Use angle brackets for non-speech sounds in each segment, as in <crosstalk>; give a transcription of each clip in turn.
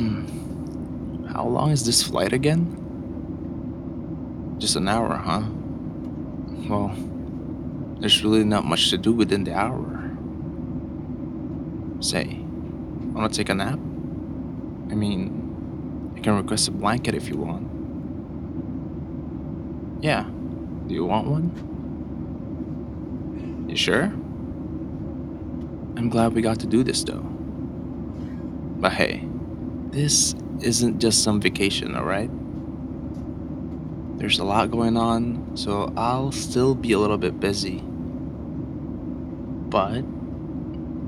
Hmm. How long is this flight again? Just an hour, huh? Well, there's really not much to do within the hour. Say, wanna take a nap? I mean, I can request a blanket if you want. Yeah. Do you want one? You sure? I'm glad we got to do this though. But hey, this isn't just some vacation, alright? There's a lot going on, so I'll still be a little bit busy. But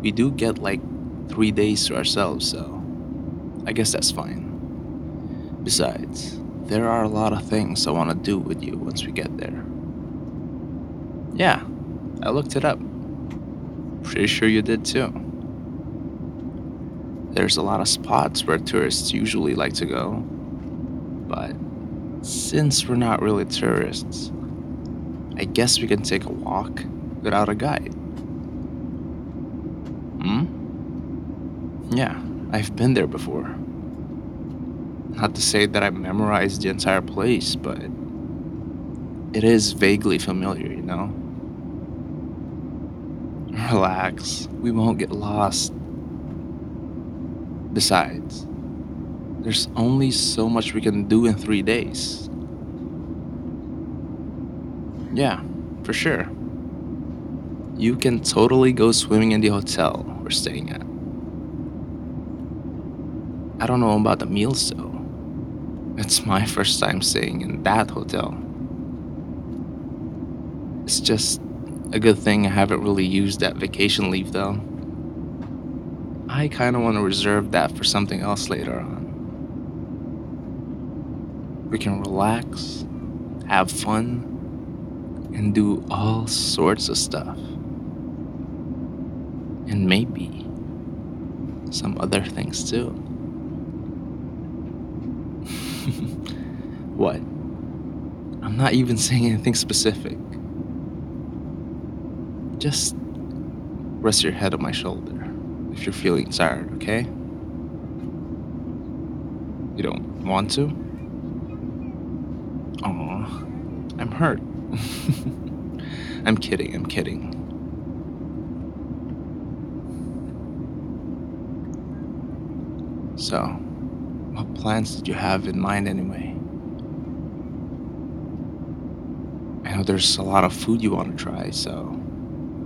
we do get like three days to ourselves, so I guess that's fine. Besides, there are a lot of things I want to do with you once we get there. Yeah, I looked it up. Pretty sure you did too. There's a lot of spots where tourists usually like to go, but since we're not really tourists, I guess we can take a walk without a guide. Hmm? Yeah, I've been there before. Not to say that I memorized the entire place, but it is vaguely familiar, you know? Relax, we won't get lost. Besides, there's only so much we can do in three days. Yeah, for sure. You can totally go swimming in the hotel we're staying at. I don't know about the meals though. It's my <laughs> first time staying in that hotel. It's just a good thing I haven't really used that vacation leave though. I kind of want to reserve that for something else later on. We can relax, have fun, and do all sorts of stuff. And maybe some other things too. <laughs> what? I'm not even saying anything specific. Just rest your head on my shoulder if you're feeling tired, okay? You don't want to? Aw, I'm hurt. <laughs> I'm kidding, I'm kidding. So, what plans did you have in mind anyway? I know there's a lot of food you want to try, so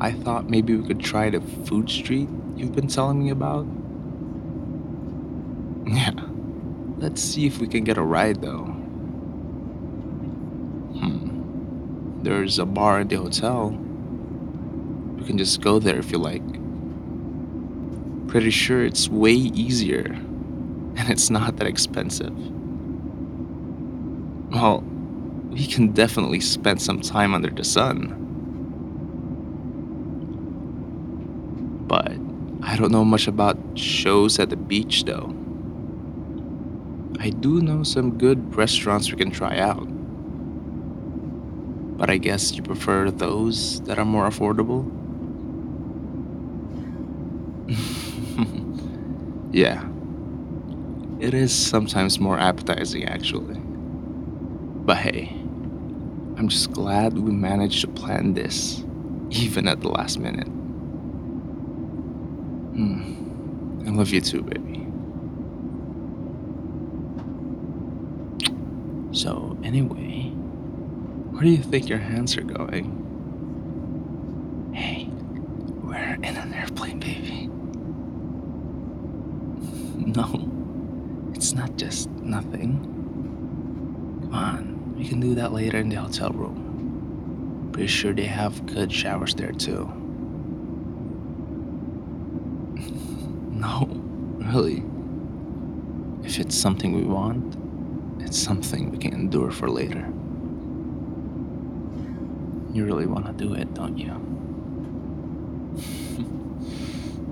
I thought maybe we could try the food street you've been telling me about. Yeah, let's see if we can get a ride though. Hmm, there's a bar at the hotel. We can just go there if you like. Pretty sure it's way easier, <laughs> and it's not that expensive. Well, we can definitely spend some time under the sun. But I don't know much about shows at the beach though. I do know some good restaurants we can try out. But I guess you prefer those that are more affordable? <laughs> yeah. It is sometimes more appetizing actually. But hey, I'm just glad we managed to plan this, even at the last minute. Hmm. I love you too, baby. So, anyway, where do you think your hands are going? Hey, we're in an airplane, baby. <laughs> No, it's not just nothing. Come on, we can do that later in the hotel room. Pretty sure they have good showers there too. No, really. If it's something we want, it's something we can endure for later. You really want to do it, don't you?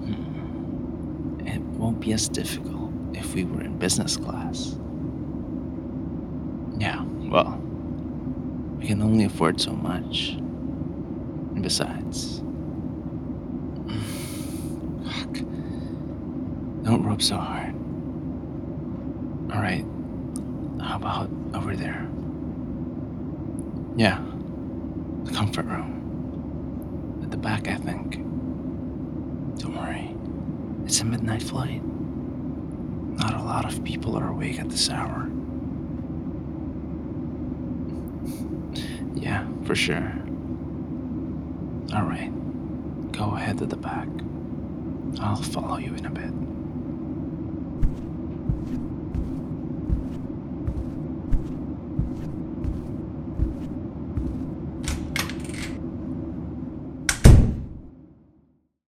Hmm. it won't be as difficult if we were in business class. Yeah, well, we can only afford so much. And besides, Don't rub so hard. All right. How about over there? Yeah, the comfort room. At the back, I think. Don't worry. It's a midnight flight. Not a lot of people are awake at this hour. Yeah, for sure. All right. Go ahead to the back. I'll follow you in a bit.